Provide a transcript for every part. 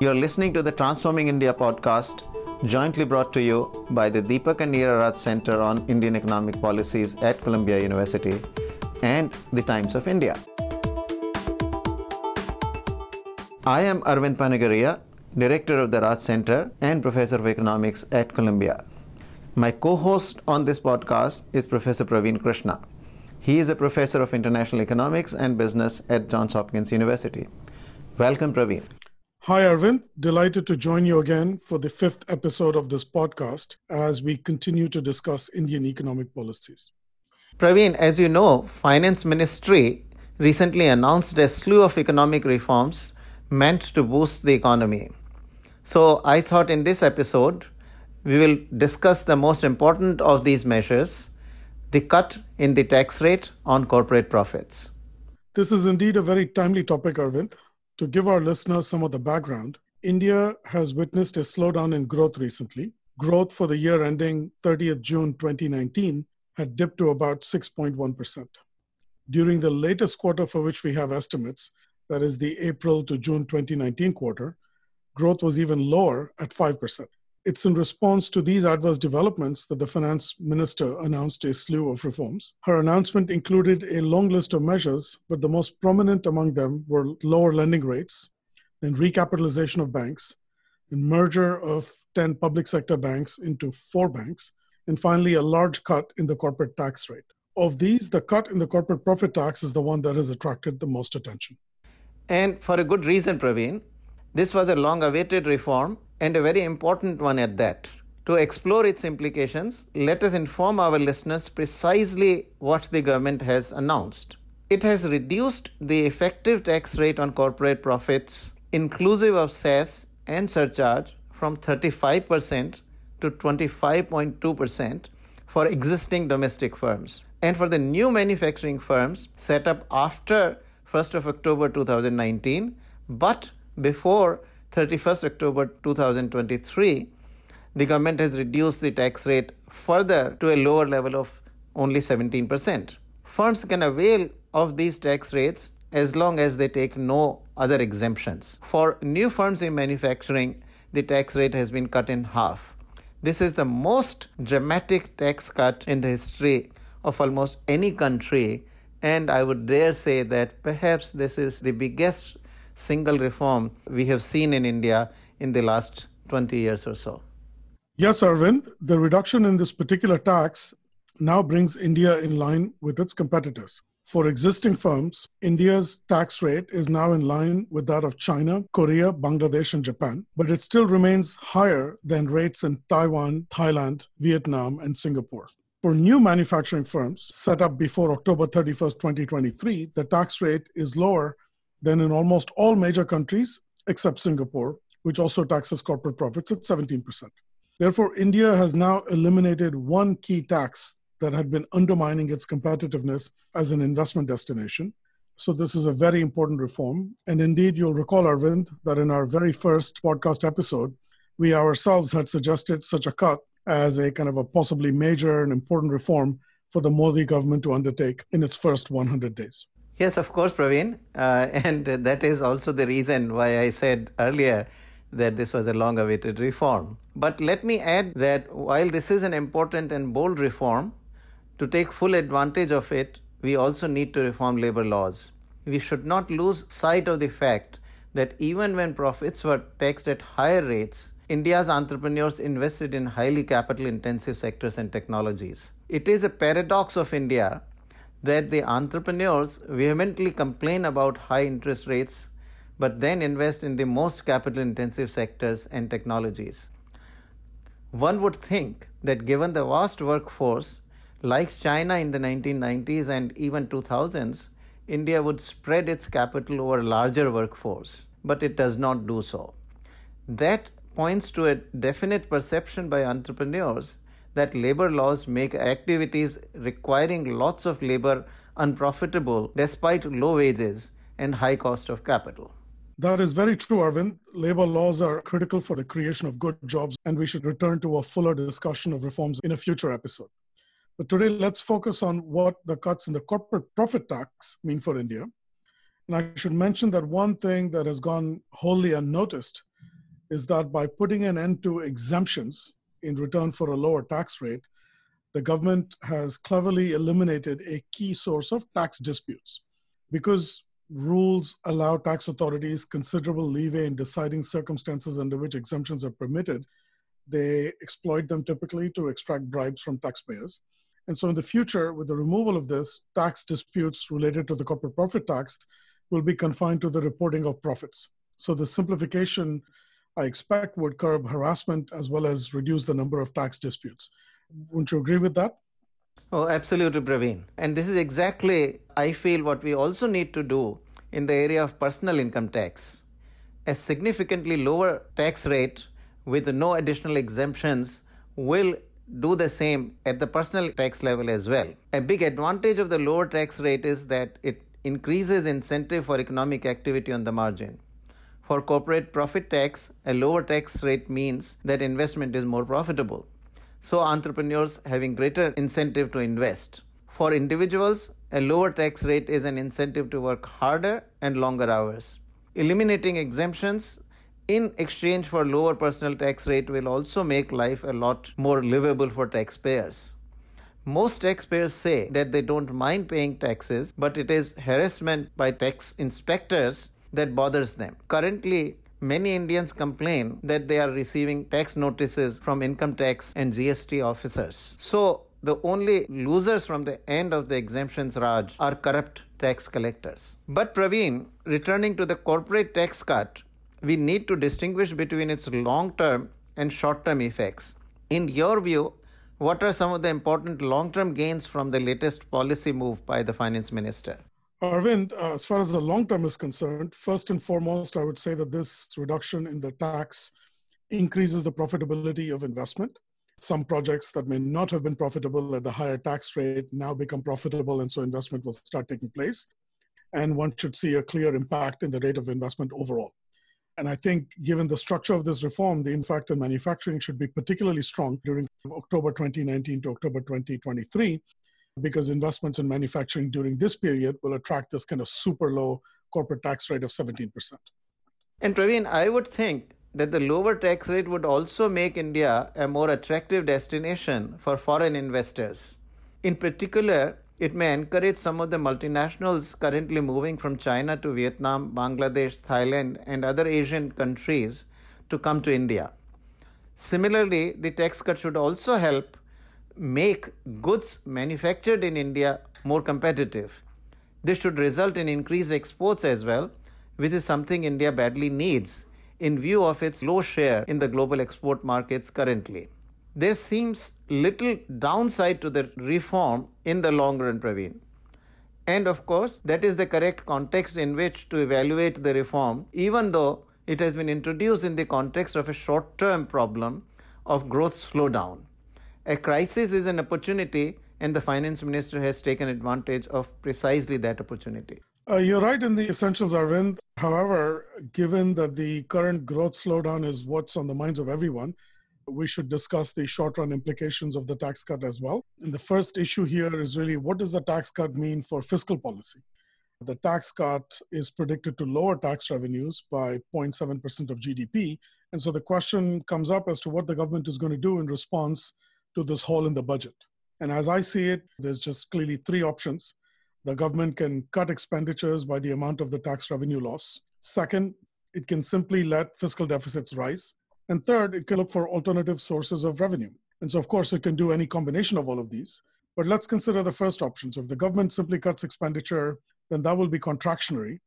You're listening to the Transforming India podcast, jointly brought to you by the Deepak and Neera Raj Center on Indian Economic Policies at Columbia University and the Times of India. I am Arvind Panagariya, Director of the Raj Center and Professor of Economics at Columbia. My co host on this podcast is Professor Pravin Krishna. He is a professor of international economics and business at Johns Hopkins University. Welcome, Pravin. Hi, Arvind. Delighted to join you again for the fifth episode of this podcast as we continue to discuss Indian economic policies. Pravin, as you know, Finance Ministry recently announced a slew of economic reforms meant to boost the economy. So I thought in this episode, we will discuss the most important of these measures the cut in the tax rate on corporate profits. This is indeed a very timely topic, Arvind. To give our listeners some of the background, India has witnessed a slowdown in growth recently. Growth for the year ending 30th June 2019 had dipped to about 6.1%. During the latest quarter for which we have estimates, that is the April to June 2019 quarter, growth was even lower at 5%. It's in response to these adverse developments that the finance minister announced a slew of reforms. Her announcement included a long list of measures, but the most prominent among them were lower lending rates, then recapitalization of banks, and merger of 10 public sector banks into four banks, and finally a large cut in the corporate tax rate. Of these, the cut in the corporate profit tax is the one that has attracted the most attention. And for a good reason, Pravin. This was a long awaited reform and a very important one at that. To explore its implications, let us inform our listeners precisely what the government has announced. It has reduced the effective tax rate on corporate profits, inclusive of cess and surcharge, from 35% to 25.2% for existing domestic firms. And for the new manufacturing firms set up after 1st of October 2019, but before 31st October 2023, the government has reduced the tax rate further to a lower level of only 17%. Firms can avail of these tax rates as long as they take no other exemptions. For new firms in manufacturing, the tax rate has been cut in half. This is the most dramatic tax cut in the history of almost any country, and I would dare say that perhaps this is the biggest single reform we have seen in India in the last 20 years or so. Yes, Arvind, the reduction in this particular tax now brings India in line with its competitors. For existing firms, India's tax rate is now in line with that of China, Korea, Bangladesh, and Japan, but it still remains higher than rates in Taiwan, Thailand, Vietnam, and Singapore. For new manufacturing firms set up before October 31st, 2023, the tax rate is lower than in almost all major countries except Singapore, which also taxes corporate profits at 17%. Therefore, India has now eliminated one key tax that had been undermining its competitiveness as an investment destination. So, this is a very important reform. And indeed, you'll recall, Arvind, that in our very first podcast episode, we ourselves had suggested such a cut as a kind of a possibly major and important reform for the Modi government to undertake in its first 100 days. Yes, of course, Pravin. Uh, and that is also the reason why I said earlier that this was a long awaited reform. But let me add that while this is an important and bold reform, to take full advantage of it, we also need to reform labor laws. We should not lose sight of the fact that even when profits were taxed at higher rates, India's entrepreneurs invested in highly capital intensive sectors and technologies. It is a paradox of India that the entrepreneurs vehemently complain about high interest rates but then invest in the most capital intensive sectors and technologies. One would think that given the vast workforce, like China in the 1990s and even 2000s, India would spread its capital over a larger workforce, but it does not do so. That points to a definite perception by entrepreneurs that labor laws make activities requiring lots of labor unprofitable despite low wages and high cost of capital. That is very true, Arvind. Labor laws are critical for the creation of good jobs, and we should return to a fuller discussion of reforms in a future episode. But today, let's focus on what the cuts in the corporate profit tax mean for India. And I should mention that one thing that has gone wholly unnoticed is that by putting an end to exemptions in return for a lower tax rate, the government has cleverly eliminated a key source of tax disputes. Because rules allow tax authorities considerable leeway in deciding circumstances under which exemptions are permitted, they exploit them typically to extract bribes from taxpayers. And so, in the future, with the removal of this, tax disputes related to the corporate profit tax will be confined to the reporting of profits. So, the simplification I expect would curb harassment as well as reduce the number of tax disputes. Wouldn't you agree with that? Oh, absolutely, Pravin. And this is exactly, I feel, what we also need to do in the area of personal income tax. A significantly lower tax rate with no additional exemptions will do the same at the personal tax level as well. A big advantage of the lower tax rate is that it increases incentive for economic activity on the margin. For corporate profit tax, a lower tax rate means that investment is more profitable. So entrepreneurs having greater incentive to invest. For individuals, a lower tax rate is an incentive to work harder and longer hours. Eliminating exemptions in exchange for lower personal tax rate will also make life a lot more livable for taxpayers. Most taxpayers say that they don't mind paying taxes, but it is harassment by tax inspectors that bothers them. Currently, many Indians complain that they are receiving tax notices from income tax and GST officers. So, the only losers from the end of the exemptions Raj are corrupt tax collectors. But Pravin, returning to the corporate tax cut, we need to distinguish between its long term and short term effects. In your view, what are some of the important long term gains from the latest policy move by the finance minister? Arvind, uh, as far as the long term is concerned, first and foremost, I would say that this reduction in the tax increases the profitability of investment. Some projects that may not have been profitable at the higher tax rate now become profitable, and so investment will start taking place. And one should see a clear impact in the rate of investment overall. And I think, given the structure of this reform, the impact on manufacturing should be particularly strong during October 2019 to October 2023, because investments in manufacturing during this period will attract this kind of super low corporate tax rate of 17%. And Pravin, I would think that the lower tax rate would also make India a more attractive destination for foreign investors. In particular, it may encourage some of the multinationals currently moving from China to Vietnam, Bangladesh, Thailand, and other Asian countries to come to India. Similarly, the tax cut should also help make goods manufactured in India more competitive. This should result in increased exports as well, which is something India badly needs in view of its low share in the global export markets currently. There seems little downside to the reform in the long run, Pravin. And of course, that is the correct context in which to evaluate the reform, even though it has been introduced in the context of a short term problem of growth slowdown. A crisis is an opportunity, and the finance minister has taken advantage of precisely that opportunity. Uh, you're right in the essentials, Arvind. However, given that the current growth slowdown is what's on the minds of everyone, we should discuss the short run implications of the tax cut as well. And the first issue here is really what does the tax cut mean for fiscal policy? The tax cut is predicted to lower tax revenues by 0.7% of GDP. And so the question comes up as to what the government is going to do in response to this hole in the budget. And as I see it, there's just clearly three options. The government can cut expenditures by the amount of the tax revenue loss. Second, it can simply let fiscal deficits rise. And third, it can look for alternative sources of revenue. And so, of course, it can do any combination of all of these. But let's consider the first option. So, if the government simply cuts expenditure, then that will be contractionary,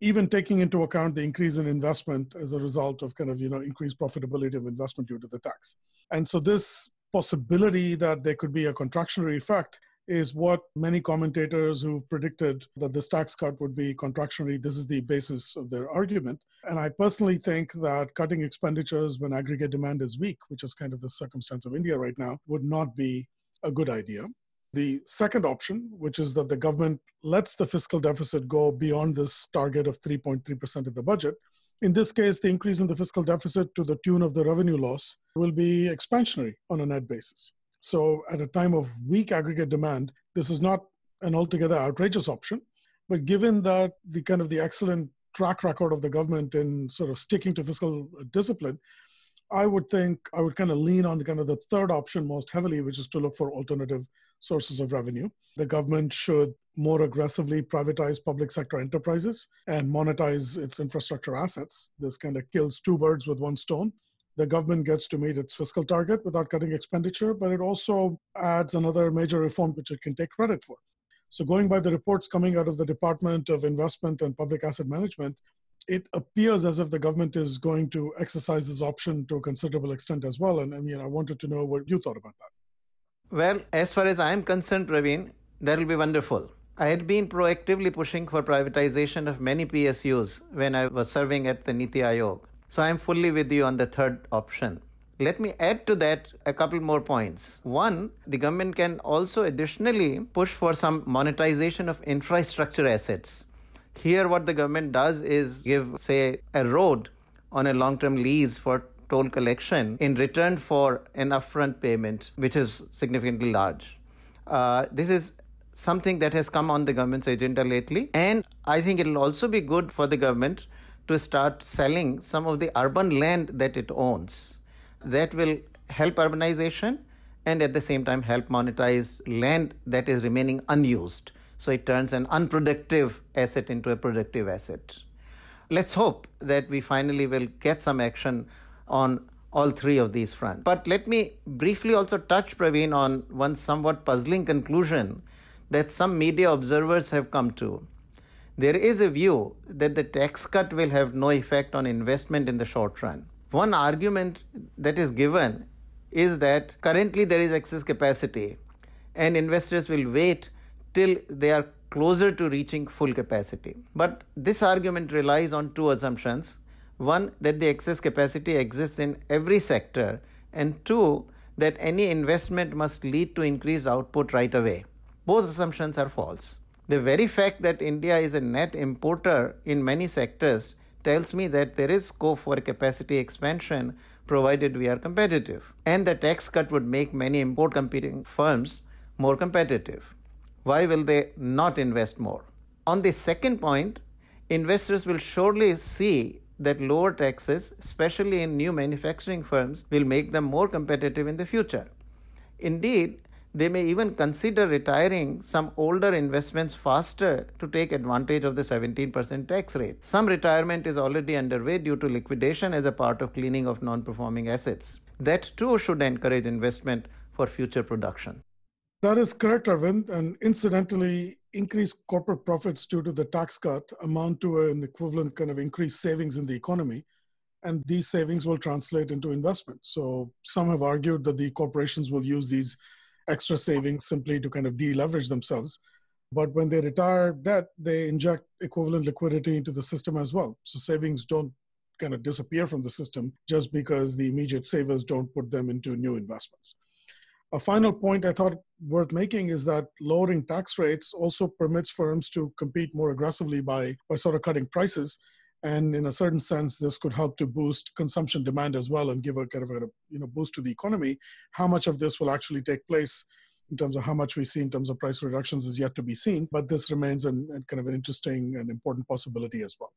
even taking into account the increase in investment as a result of kind of, you know, increased profitability of investment due to the tax. And so, this possibility that there could be a contractionary effect is what many commentators who've predicted that this tax cut would be contractionary. This is the basis of their argument. And I personally think that cutting expenditures when aggregate demand is weak, which is kind of the circumstance of India right now, would not be a good idea. The second option, which is that the government lets the fiscal deficit go beyond this target of 3.3% of the budget. In this case, the increase in the fiscal deficit to the tune of the revenue loss will be expansionary on a net basis. So, at a time of weak aggregate demand, this is not an altogether outrageous option. But given that the kind of the excellent track record of the government in sort of sticking to fiscal uh, discipline, I would think I would kind of lean on the kind of the third option most heavily, which is to look for alternative sources of revenue. The government should more aggressively privatize public sector enterprises and monetize its infrastructure assets. This kind of kills two birds with one stone. The government gets to meet its fiscal target without cutting expenditure, but it also adds another major reform which it can take credit for. So, going by the reports coming out of the Department of Investment and Public Asset Management, it appears as if the government is going to exercise this option to a considerable extent as well. And I mean, I wanted to know what you thought about that. Well, as far as I am concerned, Pravin, that will be wonderful. I had been proactively pushing for privatization of many PSUs when I was serving at the Niti Aayog. So I am fully with you on the third option. Let me add to that a couple more points. One, the government can also additionally push for some monetization of infrastructure assets. Here, what the government does is give, say, a road on a long term lease for toll collection in return for an upfront payment, which is significantly large. Uh, this is something that has come on the government's agenda lately, and I think it will also be good for the government to start selling some of the urban land that it owns. That will help urbanization and at the same time help monetize land that is remaining unused. So it turns an unproductive asset into a productive asset. Let's hope that we finally will get some action on all three of these fronts. But let me briefly also touch, Pravin, on one somewhat puzzling conclusion that some media observers have come to. There is a view that the tax cut will have no effect on investment in the short run. One argument that is given is that currently there is excess capacity and investors will wait till they are closer to reaching full capacity. But this argument relies on two assumptions one, that the excess capacity exists in every sector, and two, that any investment must lead to increased output right away. Both assumptions are false. The very fact that India is a net importer in many sectors tells me that there is scope for capacity expansion provided we are competitive. And the tax cut would make many import competing firms more competitive why will they not invest more? On the second point, investors will surely see that lower taxes, especially in new manufacturing firms, will make them more competitive in the future. Indeed, they may even consider retiring some older investments faster to take advantage of the 17% tax rate. Some retirement is already underway due to liquidation as a part of cleaning of non performing assets. That too should encourage investment for future production. That is correct, Arvind. And incidentally, increased corporate profits due to the tax cut amount to an equivalent kind of increased savings in the economy. And these savings will translate into investment. So some have argued that the corporations will use these extra savings simply to kind of deleverage themselves. But when they retire debt, they inject equivalent liquidity into the system as well. So savings don't kind of disappear from the system just because the immediate savers don't put them into new investments. A final point I thought worth making is that lowering tax rates also permits firms to compete more aggressively by, by sort of cutting prices. And in a certain sense, this could help to boost consumption demand as well and give a kind of a you know boost to the economy. How much of this will actually take place in terms of how much we see in terms of price reductions is yet to be seen, but this remains an, an kind of an interesting and important possibility as well.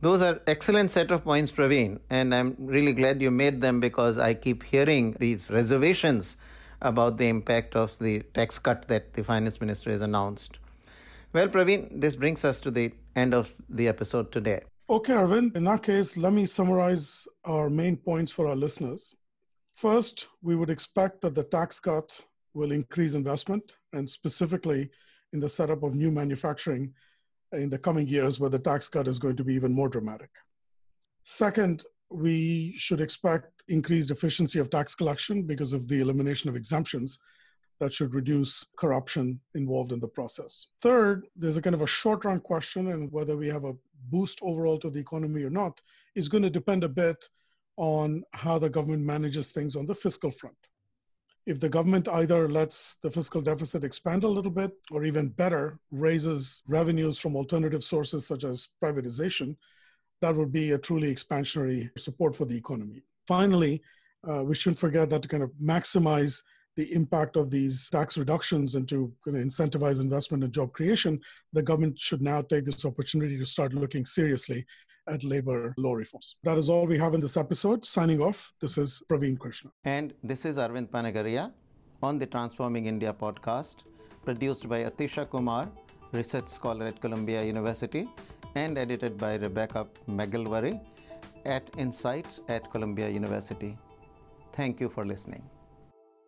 Those are excellent set of points, Pravin, and I'm really glad you made them because I keep hearing these reservations about the impact of the tax cut that the finance minister has announced. Well, Pravin, this brings us to the end of the episode today. Okay, Arvind. In that case, let me summarize our main points for our listeners. First, we would expect that the tax cut will increase investment, and specifically in the setup of new manufacturing in the coming years, where the tax cut is going to be even more dramatic. Second, we should expect increased efficiency of tax collection because of the elimination of exemptions that should reduce corruption involved in the process. Third, there's a kind of a short run question, and whether we have a boost overall to the economy or not is going to depend a bit on how the government manages things on the fiscal front. If the government either lets the fiscal deficit expand a little bit, or even better, raises revenues from alternative sources such as privatization, that would be a truly expansionary support for the economy. Finally, uh, we shouldn't forget that to kind of maximize the impact of these tax reductions and to kind of incentivize investment and job creation, the government should now take this opportunity to start looking seriously at labor law reforms. That is all we have in this episode. Signing off, this is Pravin Krishna. And this is Arvind Panagariya on the Transforming India podcast, produced by Atisha Kumar, research scholar at Columbia University, and edited by Rebecca McGilvary at Insight at Columbia University. Thank you for listening.